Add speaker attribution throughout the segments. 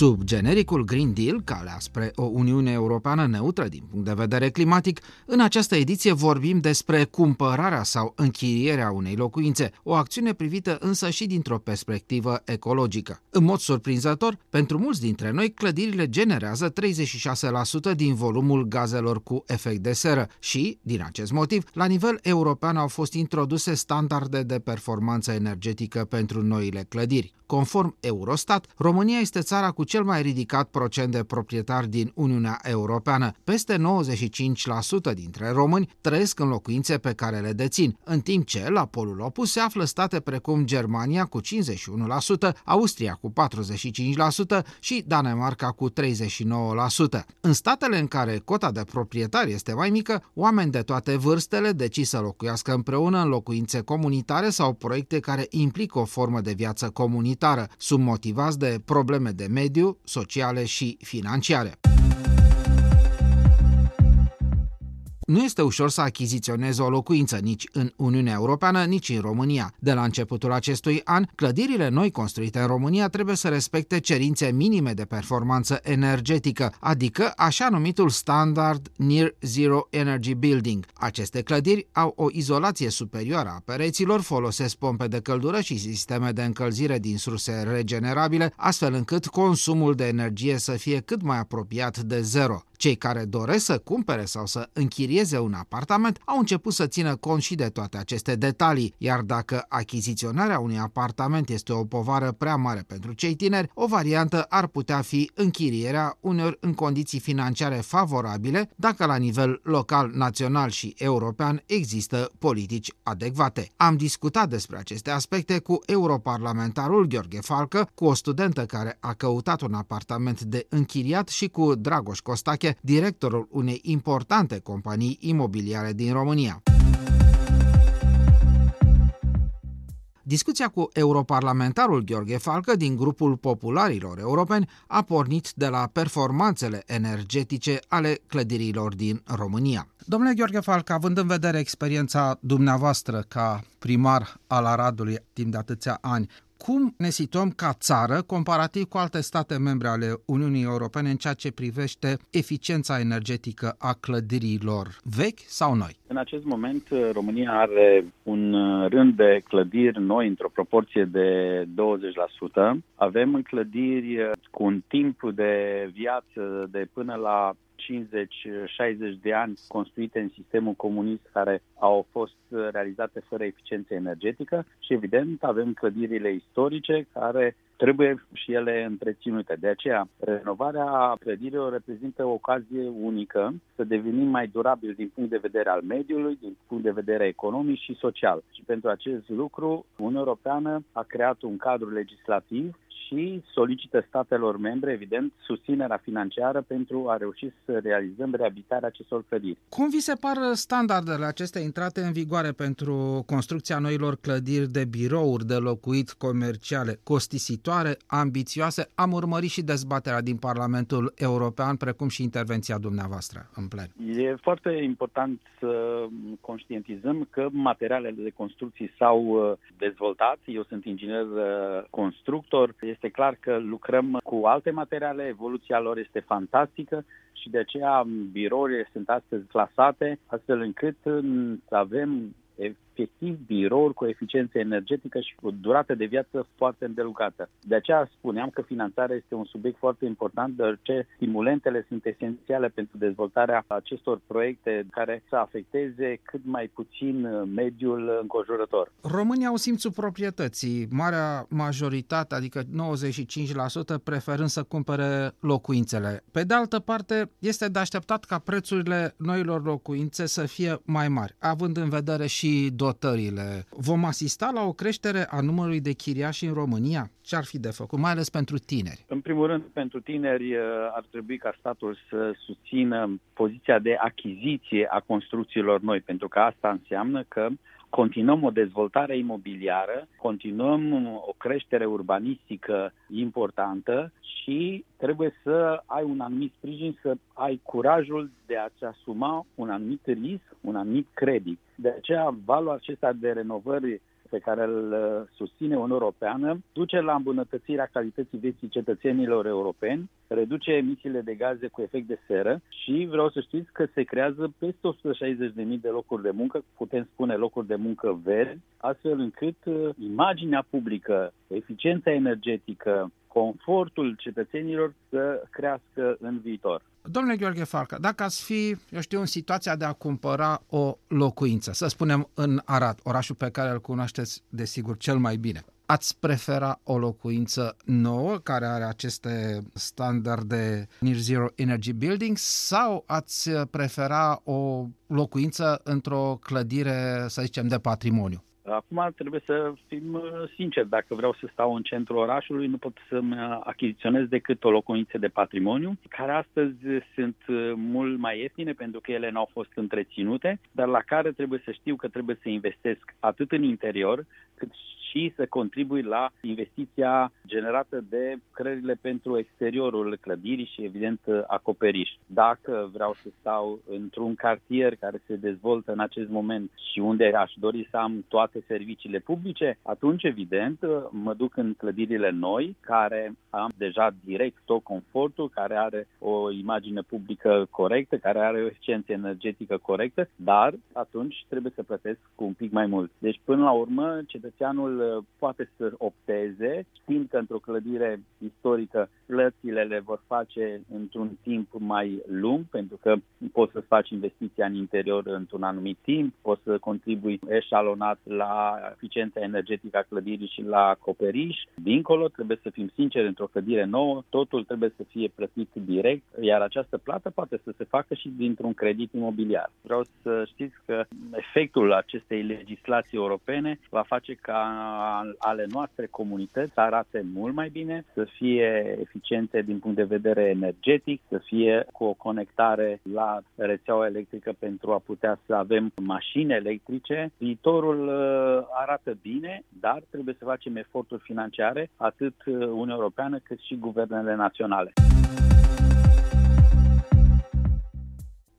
Speaker 1: Sub genericul Green Deal, calea spre o Uniune Europeană neutră din punct de vedere climatic, în această ediție vorbim despre cumpărarea sau închirierea unei locuințe, o acțiune privită însă și dintr-o perspectivă ecologică. În mod surprinzător, pentru mulți dintre noi, clădirile generează 36% din volumul gazelor cu efect de seră și, din acest motiv, la nivel european au fost introduse standarde de performanță energetică pentru noile clădiri. Conform Eurostat, România este țara cu cel mai ridicat procent de proprietari din Uniunea Europeană. Peste 95% dintre români trăiesc în locuințe pe care le dețin, în timp ce, la polul opus, se află state precum Germania cu 51%, Austria cu 45% și Danemarca cu 39%. În statele în care cota de proprietari este mai mică, oameni de toate vârstele decid să locuiască împreună în locuințe comunitare sau proiecte care implică o formă de viață comunitară comunitară, sunt motivați de probleme de mediu, sociale și financiare. Nu este ușor să achiziționezi o locuință nici în Uniunea Europeană, nici în România. De la începutul acestui an, clădirile noi construite în România trebuie să respecte cerințe minime de performanță energetică, adică așa numitul standard Near Zero Energy Building. Aceste clădiri au o izolație superioară a pereților, folosesc pompe de căldură și sisteme de încălzire din surse regenerabile, astfel încât consumul de energie să fie cât mai apropiat de zero. Cei care doresc să cumpere sau să închirieze un apartament au început să țină cont și de toate aceste detalii, iar dacă achiziționarea unui apartament este o povară prea mare pentru cei tineri, o variantă ar putea fi închirierea uneori în condiții financiare favorabile, dacă la nivel local, național și european există politici adecvate. Am discutat despre aceste aspecte cu europarlamentarul Gheorghe Falcă, cu o studentă care a căutat un apartament de închiriat și cu Dragoș Costache, directorul unei importante companii imobiliare din România. Discuția cu europarlamentarul Gheorghe Falcă din grupul popularilor europeni a pornit de la performanțele energetice ale clădirilor din România. Domnule Gheorghe Falcă, având în vedere experiența dumneavoastră ca primar al Aradului timp de atâția ani, cum ne situăm ca țară comparativ cu alte state membre ale Uniunii Europene în ceea ce privește eficiența energetică a clădirilor vechi sau noi?
Speaker 2: În acest moment România are un rând de clădiri noi într-o proporție de 20%. Avem clădiri cu un timp de viață de până la 50-60 de ani construite în sistemul comunist care au fost realizate fără eficiență energetică și evident avem clădirile istorice care trebuie și ele întreținute. De aceea, renovarea clădirilor reprezintă o ocazie unică să devenim mai durabili din punct de vedere al mediului, din punct de vedere economic și social. Și pentru acest lucru, Uniunea Europeană a creat un cadru legislativ și solicită statelor membre, evident, susținerea financiară pentru a reuși să realizăm reabilitarea acestor clădiri.
Speaker 1: Cum vi se par standardele acestea intrate în vigoare pentru construcția noilor clădiri de birouri de locuit comerciale, costisitoare, ambițioase? Am urmărit și dezbaterea din Parlamentul European, precum și intervenția dumneavoastră în plen.
Speaker 2: E foarte important să conștientizăm că materialele de construcții s-au uh, dezvoltat. Eu sunt inginer uh, constructor. Este este clar că lucrăm cu alte materiale, evoluția lor este fantastică și de aceea birourile sunt astăzi clasate astfel încât să avem efectiv birouri cu eficiență energetică și cu durată de viață foarte îndelugată. De aceea spuneam că finanțarea este un subiect foarte important, deoarece stimulentele sunt esențiale pentru dezvoltarea acestor proiecte care să afecteze cât mai puțin mediul înconjurător.
Speaker 1: România au simțul proprietății, marea majoritate, adică 95%, preferând să cumpere locuințele. Pe de altă parte, este de așteptat ca prețurile noilor locuințe să fie mai mari, având în vedere și dotările. Vom asista la o creștere a numărului de chiriași în România? Ce ar fi de făcut, mai ales pentru tineri?
Speaker 2: În primul rând, pentru tineri uh, ar trebui ca statul să susțină poziția de achiziție a construcțiilor noi, pentru că asta înseamnă că continuăm o dezvoltare imobiliară, continuăm o creștere urbanistică importantă și trebuie să ai un anumit sprijin, să ai curajul de a-ți asuma un anumit risc, un anumit credit. De aceea, valul acesta de renovări pe care îl susține Uniunea Europeană duce la îmbunătățirea calității vieții cetățenilor europeni, reduce emisiile de gaze cu efect de seră și vreau să știți că se creează peste 160.000 de locuri de muncă, putem spune locuri de muncă verzi, astfel încât imaginea publică, eficiența energetică, confortul cetățenilor să crească în viitor.
Speaker 1: Domnule Gheorghe Farcă, dacă ați fi, eu știu, în situația de a cumpăra o locuință, să spunem în Arad, orașul pe care îl cunoașteți, desigur, cel mai bine, ați prefera o locuință nouă care are aceste standarde Near Zero Energy Building sau ați prefera o locuință într-o clădire, să zicem, de patrimoniu?
Speaker 2: Acum trebuie să fim uh, sinceri. Dacă vreau să stau în centrul orașului, nu pot să-mi achiziționez decât o locuință de patrimoniu, care astăzi sunt uh, mult mai ieftine pentru că ele n-au fost întreținute, dar la care trebuie să știu că trebuie să investesc atât în interior, cât și să contribui la investiția generată de crările pentru exteriorul clădirii și, evident, acoperiș. Dacă vreau să stau într-un cartier care se dezvoltă în acest moment și unde aș dori să am toate serviciile publice, atunci, evident, mă duc în clădirile noi, care am deja direct tot confortul, care are o imagine publică corectă, care are o eficiență energetică corectă, dar atunci trebuie să plătesc cu un pic mai mult. Deci, până la urmă, cetățeanul Uh, poate să opteze, știind că într-o clădire istorică plățile le vor face într-un timp mai lung, pentru că poți să faci investiția în interior într-un anumit timp, poți să contribui eșalonat la eficiența energetică a clădirii și la acoperiș. Dincolo, trebuie să fim sinceri, într-o clădire nouă, totul trebuie să fie plătit direct, iar această plată poate să se facă și dintr-un credit imobiliar. Vreau să știți că efectul acestei legislații europene va face ca ale noastre comunități să arate mult mai bine, să fie eficiente din punct de vedere energetic, să fie cu o conectare la rețeaua electrică pentru a putea să avem mașini electrice. Viitorul uh, arată bine, dar trebuie să facem eforturi financiare, atât Uniunea Europeană cât și guvernele naționale.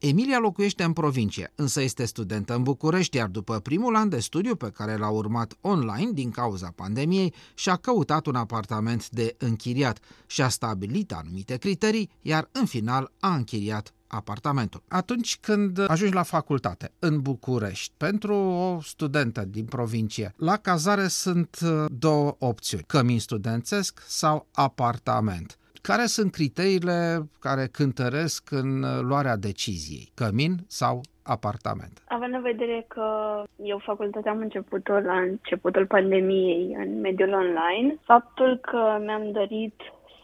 Speaker 1: Emilia locuiește în provincie, însă este studentă în București, iar după primul an de studiu pe care l-a urmat online din cauza pandemiei, și-a căutat un apartament de închiriat și a stabilit anumite criterii, iar în final a închiriat apartamentul. Atunci când ajungi la facultate în București, pentru o studentă din provincie, la cazare sunt uh, două opțiuni, cămin studențesc sau apartament. Care sunt criteriile care cântăresc în luarea deciziei? Cămin sau apartament?
Speaker 3: Având în vedere că eu facultatea am început-o la începutul pandemiei în mediul online, faptul că mi-am dorit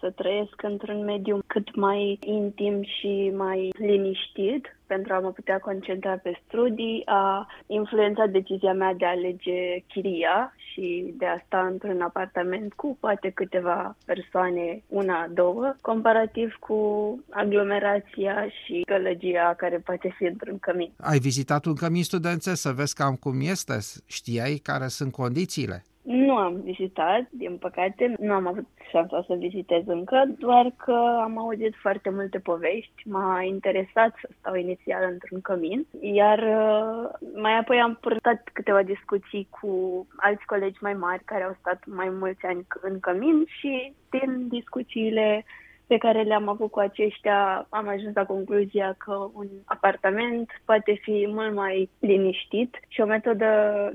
Speaker 3: să trăiesc într-un mediu cât mai intim și mai liniștit pentru a mă putea concentra pe studii, a influențat decizia mea de a alege chiria și de a sta într-un apartament cu poate câteva persoane, una, două, comparativ cu aglomerația și gălăgia care poate fi într-un cămin.
Speaker 1: Ai vizitat un cămin studențe să vezi cam cum este? Știai care sunt condițiile?
Speaker 3: Nu am vizitat, din păcate, nu am avut șansa să vizitez încă, doar că am auzit foarte multe povești, m-a interesat să stau inițial într-un cămin, iar uh, mai apoi am purtat câteva discuții cu alți colegi mai mari care au stat mai mulți ani în cămin și din discuțiile pe care le-am avut cu aceștia, am ajuns la concluzia că un apartament poate fi mult mai liniștit și o metodă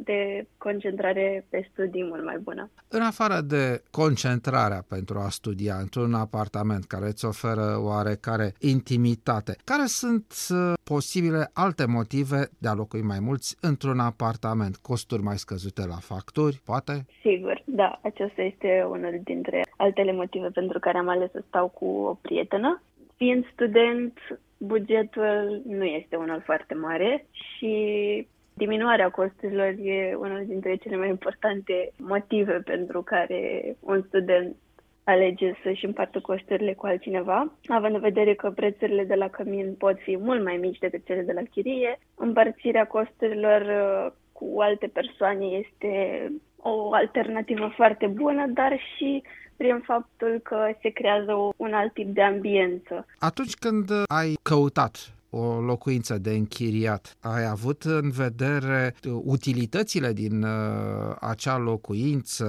Speaker 3: de concentrare pe studii mult mai bună.
Speaker 1: În afară de concentrarea pentru a studia într-un apartament care îți oferă oarecare intimitate, care sunt uh, posibile alte motive de a locui mai mulți într-un apartament? Costuri mai scăzute la facturi, poate?
Speaker 3: Sigur, da. Acesta este unul dintre altele motive pentru care am ales să stau cu o prietenă. Fiind student, bugetul nu este unul foarte mare și diminuarea costurilor e unul dintre cele mai importante motive pentru care un student alege să-și împartă costurile cu altcineva, având în vedere că prețurile de la cămin pot fi mult mai mici decât cele de la chirie, împărțirea costurilor uh, cu alte persoane este o alternativă foarte bună, dar și prin faptul că se creează un alt tip de ambiență.
Speaker 1: Atunci când ai căutat o locuință de închiriat, ai avut în vedere utilitățile din uh, acea locuință,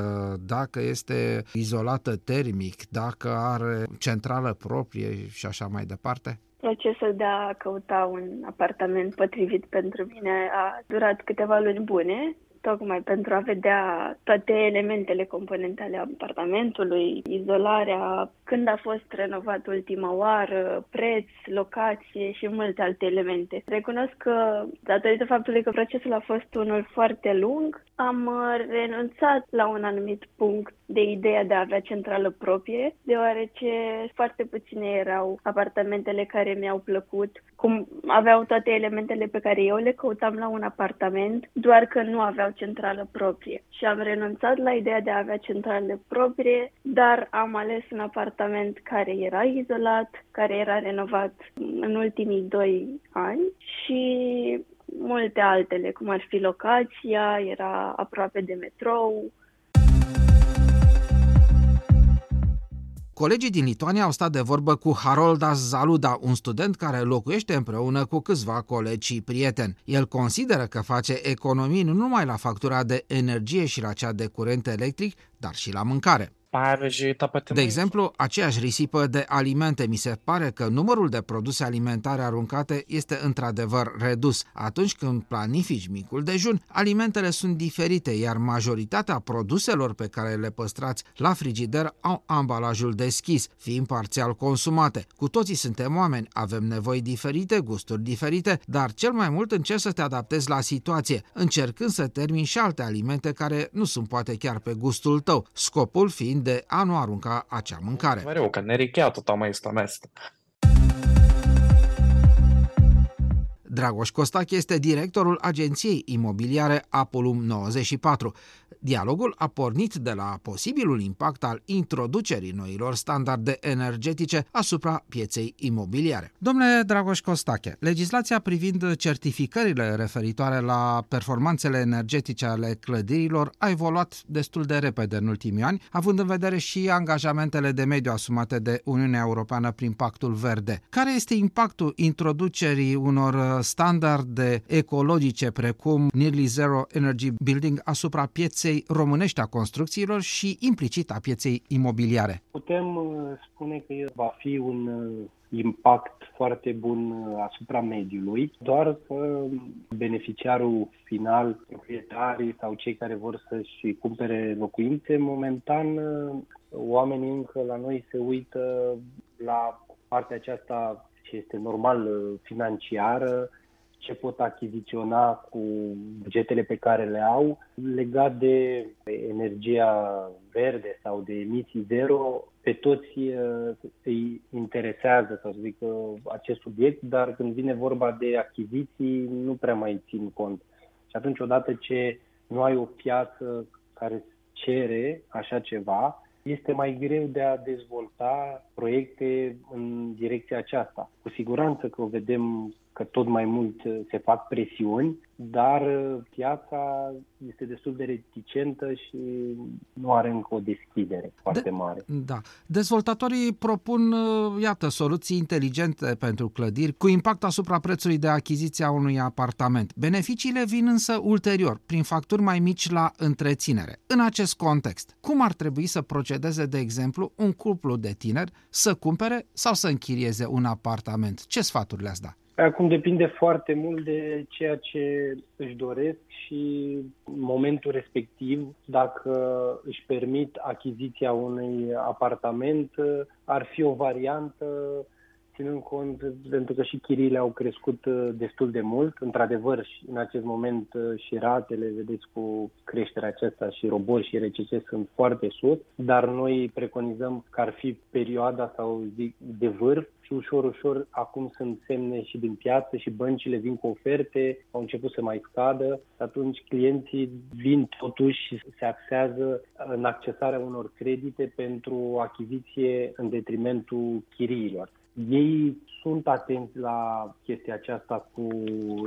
Speaker 1: dacă este izolată termic, dacă are centrală proprie și așa mai departe?
Speaker 3: Procesul de a căuta un apartament potrivit pentru mine a durat câteva luni bune tocmai pentru a vedea toate elementele componente ale apartamentului, izolarea, când a fost renovat ultima oară, preț, locație și multe alte elemente. Recunosc că, datorită faptului că procesul a fost unul foarte lung, am renunțat la un anumit punct de ideea de a avea centrală proprie, deoarece foarte puține erau apartamentele care mi-au plăcut, cum aveau toate elementele pe care eu le căutam la un apartament, doar că nu aveau centrală proprie. Și am renunțat la ideea de a avea centrală proprie, dar am ales un apartament care era izolat, care era renovat în ultimii doi ani și multe altele, cum ar fi locația, era aproape de metrou,
Speaker 1: Colegii din Lituania au stat de vorbă cu Haroldas Zaluda, un student care locuiește împreună cu câțiva colegi și prieteni. El consideră că face economii nu numai la factura de energie și la cea de curent electric, dar și la mâncare. De exemplu, aceeași risipă de alimente. Mi se pare că numărul de produse alimentare aruncate este într-adevăr redus. Atunci când planifici micul dejun, alimentele sunt diferite, iar majoritatea produselor pe care le păstrați la frigider au ambalajul deschis, fiind parțial consumate. Cu toții suntem oameni, avem nevoi diferite, gusturi diferite, dar cel mai mult încerci să te adaptezi la situație, încercând să termini și alte alimente care nu sunt poate chiar pe gustul tău, scopul fiind de a nu arunca acea mâncare.
Speaker 4: Mereu, că nerecheato ta maistă mesta.
Speaker 1: Dragoș Costache este directorul agenției imobiliare Apolum 94. Dialogul a pornit de la posibilul impact al introducerii noilor standarde energetice asupra pieței imobiliare. Domnule Dragoș Costache, legislația privind certificările referitoare la performanțele energetice ale clădirilor a evoluat destul de repede în ultimii ani, având în vedere și angajamentele de mediu asumate de Uniunea Europeană prin Pactul Verde. Care este impactul introducerii unor standarde ecologice precum Nearly Zero Energy Building asupra pieței românești a construcțiilor și implicit a pieței imobiliare?
Speaker 5: Putem uh, spune că va fi un uh, impact foarte bun uh, asupra mediului, doar că beneficiarul final, proprietarii sau cei care vor să-și cumpere locuințe, momentan oamenii încă la noi se uită la partea aceasta ce este normal financiară, ce pot achiziționa cu bugetele pe care le au. Legat de energia verde sau de emisii zero, pe toți uh, îi interesează, să zic, acest subiect, dar când vine vorba de achiziții, nu prea mai țin cont. Și atunci, odată ce nu ai o piață care cere așa ceva, este mai greu de a dezvolta proiecte în direcția aceasta. Cu siguranță că o vedem că tot mai mult uh, se fac presiuni, dar uh, piața este destul de reticentă și nu are încă o deschidere foarte de, mare.
Speaker 1: Da. Dezvoltatorii propun, uh, iată, soluții inteligente pentru clădiri cu impact asupra prețului de achiziție a unui apartament. Beneficiile vin însă ulterior, prin facturi mai mici la întreținere. În acest context, cum ar trebui să procedeze, de exemplu, un cuplu de tineri să cumpere sau să închirieze un apartament? Ce sfaturi le-ați da?
Speaker 5: Acum depinde foarte mult de ceea ce își doresc și momentul respectiv, dacă își permit achiziția unui apartament, ar fi o variantă ținând cont, pentru că și chiriile au crescut uh, destul de mult. Într-adevăr, în acest moment uh, și ratele, vedeți, cu creșterea aceasta și robori și RCC sunt foarte sus, dar noi preconizăm că ar fi perioada sau zic, de vârf și ușor, ușor acum sunt semne și din piață și băncile vin cu oferte, au început să mai scadă. Atunci clienții vin totuși și se axează în accesarea unor credite pentru achiziție în detrimentul chiriilor. Ei sunt atenți la chestia aceasta cu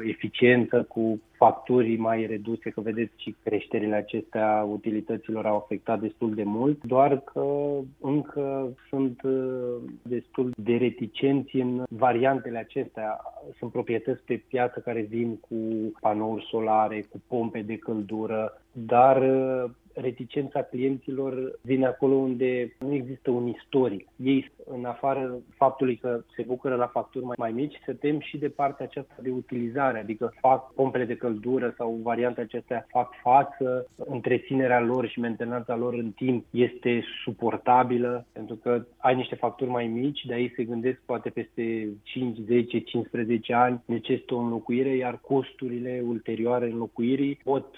Speaker 5: eficiență, cu facturi mai reduse, că vedeți și creșterile acestea utilităților au afectat destul de mult, doar că încă sunt uh, destul de reticenți în variantele acestea. Sunt proprietăți pe piață care vin cu panouri solare, cu pompe de căldură, dar uh, reticența clienților vine acolo unde nu există un istoric. Ei, în afară faptului că se bucură la facturi mai, mai mici, se tem și de partea aceasta de utilizare, adică fac pompele de căldură sau varianta acestea fac față, întreținerea lor și mentenanța lor în timp este suportabilă, pentru că ai niște facturi mai mici, de aici se gândesc poate peste 5, 10, 15 ani necesită o înlocuire, iar costurile ulterioare înlocuirii pot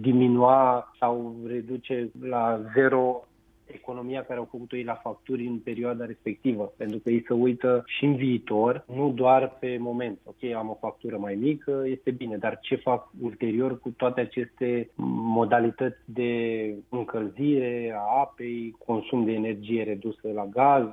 Speaker 5: diminua sau reduce la zero economia care au făcut-o ei la facturi în perioada respectivă, pentru că ei se uită și în viitor, nu doar pe moment. Ok, am o factură mai mică, este bine, dar ce fac ulterior cu toate aceste modalități de încălzire a apei, consum de energie redusă la gaz,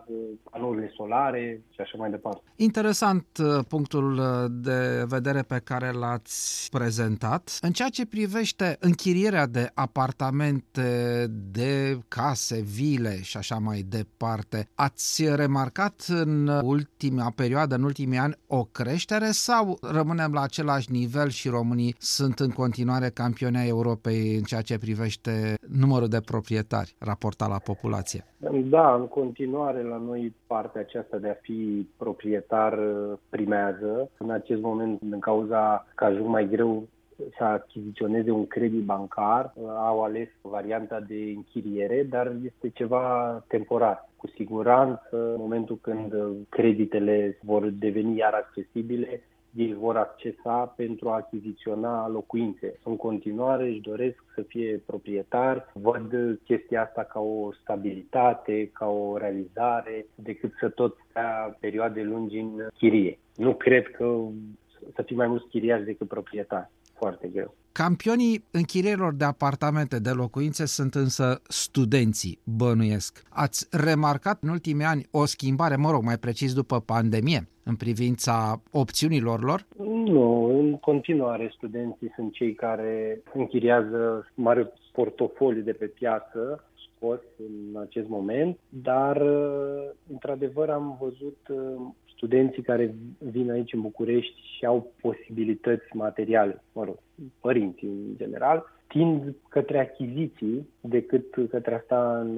Speaker 5: panourile solare și așa mai departe.
Speaker 1: Interesant uh, punctul uh, de vedere pe care l-ați prezentat. În ceea ce privește închirierea de apartamente, de case, vile și așa mai departe. Ați remarcat în ultima perioadă, în ultimii ani, o creștere sau rămânem la același nivel și românii sunt în continuare campioni ai Europei în ceea ce privește numărul de proprietari raportat la populație?
Speaker 5: Da, în continuare la noi partea aceasta de a fi proprietar primează. În acest moment, din cauza că ajung mai greu să achiziționeze un credit bancar, au ales varianta de închiriere, dar este ceva temporar. Cu siguranță, în momentul când creditele vor deveni iar accesibile, ei vor accesa pentru a achiziționa locuințe. În continuare își doresc să fie proprietari, văd chestia asta ca o stabilitate, ca o realizare, decât să tot stea perioade lungi în chirie. Nu cred că să fii mai mulți chiriași decât proprietari foarte greu.
Speaker 1: Campionii închirierilor de apartamente, de locuințe sunt însă studenții, bănuiesc. Ați remarcat în ultimii ani o schimbare, mă rog, mai precis după pandemie, în privința opțiunilor lor?
Speaker 5: Nu, în continuare studenții sunt cei care închiriază mare portofoliu de pe piață scos în acest moment, dar într-adevăr am văzut studenții care vin aici în București și au posibilități materiale, mă rog, părinții în general, tind către achiziții decât către asta în,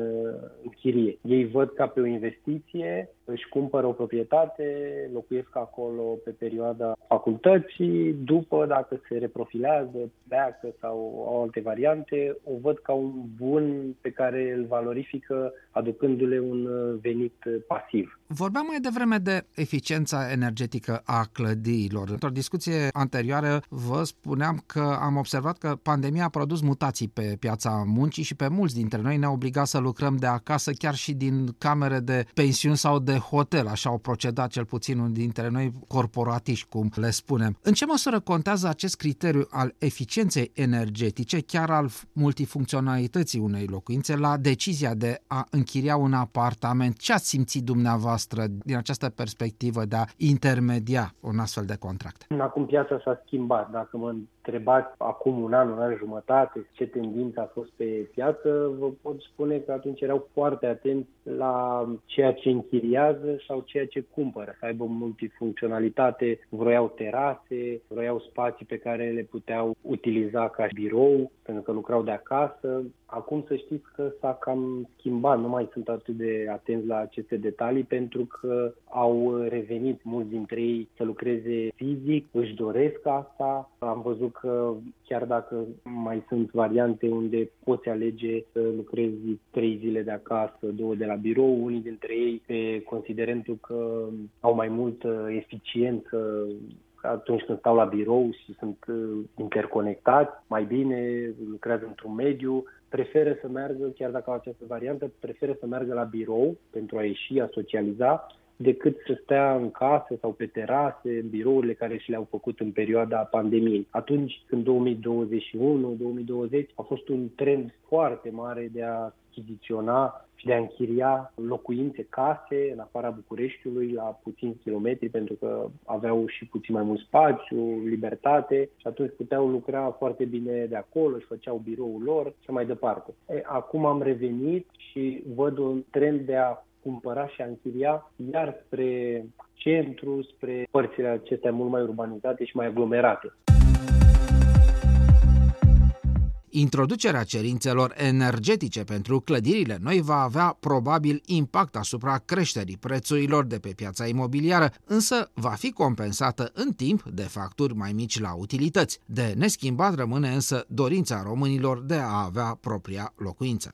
Speaker 5: în chirie. Ei văd ca pe o investiție, își cumpără o proprietate, locuiesc acolo pe perioada facultății, după, dacă se reprofilează, pleacă sau au alte variante, o văd ca un bun pe care îl valorifică aducându-le un venit pasiv.
Speaker 1: Vorbeam mai devreme de eficiența energetică a clădirilor. Într-o discuție anterioară vă spuneam că am observat că pandemia a produs mutații pe piața muncii și pe mulți dintre noi ne-a obligat să lucrăm de acasă, chiar și din camere de pensiuni sau de hotel. Așa au procedat cel puțin unul dintre noi corporatiști, cum le spunem. În ce măsură contează acest criteriu al eficienței energetice, chiar al multifuncționalității unei locuințe, la decizia de a închiria un apartament? Ce ați simțit dumneavoastră din această perspectivă de a intermedia un astfel de contract?
Speaker 5: Acum piața s-a schimbat. Dacă mă întrebați acum un an, un an jumătate, ce tendință a fost pe piață, vă pot spune că atunci erau foarte atenți la ceea ce închiriază sau ceea ce cumpără, să aibă multifuncționalitate, vroiau terase, vroiau spații pe care le puteau utiliza ca birou, pentru că lucrau de acasă. Acum să știți că s-a cam schimbat, nu mai sunt atât de atenți la aceste detalii pentru că au revenit mulți dintre ei să lucreze fizic, își doresc asta. Am văzut că chiar dacă mai sunt variante unde poți alege să lucrezi trei zile de acasă, două de la birou, unii dintre ei pe considerentul că au mai multă eficiență atunci când stau la birou și sunt uh, interconectați mai bine, lucrează într-un mediu, preferă să meargă, chiar dacă au această variantă, preferă să meargă la birou pentru a ieși, a socializa, decât să stea în case sau pe terase, în birourile care și le-au făcut în perioada pandemiei. Atunci, în 2021-2020, a fost un trend foarte mare de a achiziționa și de a închiria locuințe, case în afara Bucureștiului la puțini kilometri pentru că aveau și puțin mai mult spațiu, libertate și atunci puteau lucra foarte bine de acolo, își făceau biroul lor și mai departe. E, acum am revenit și văd un trend de a cumpăra și a închiria iar spre centru, spre părțile acestea mult mai urbanizate și mai aglomerate.
Speaker 1: Introducerea cerințelor energetice pentru clădirile noi va avea probabil impact asupra creșterii prețurilor de pe piața imobiliară, însă va fi compensată în timp de facturi mai mici la utilități. De neschimbat rămâne însă dorința românilor de a avea propria locuință.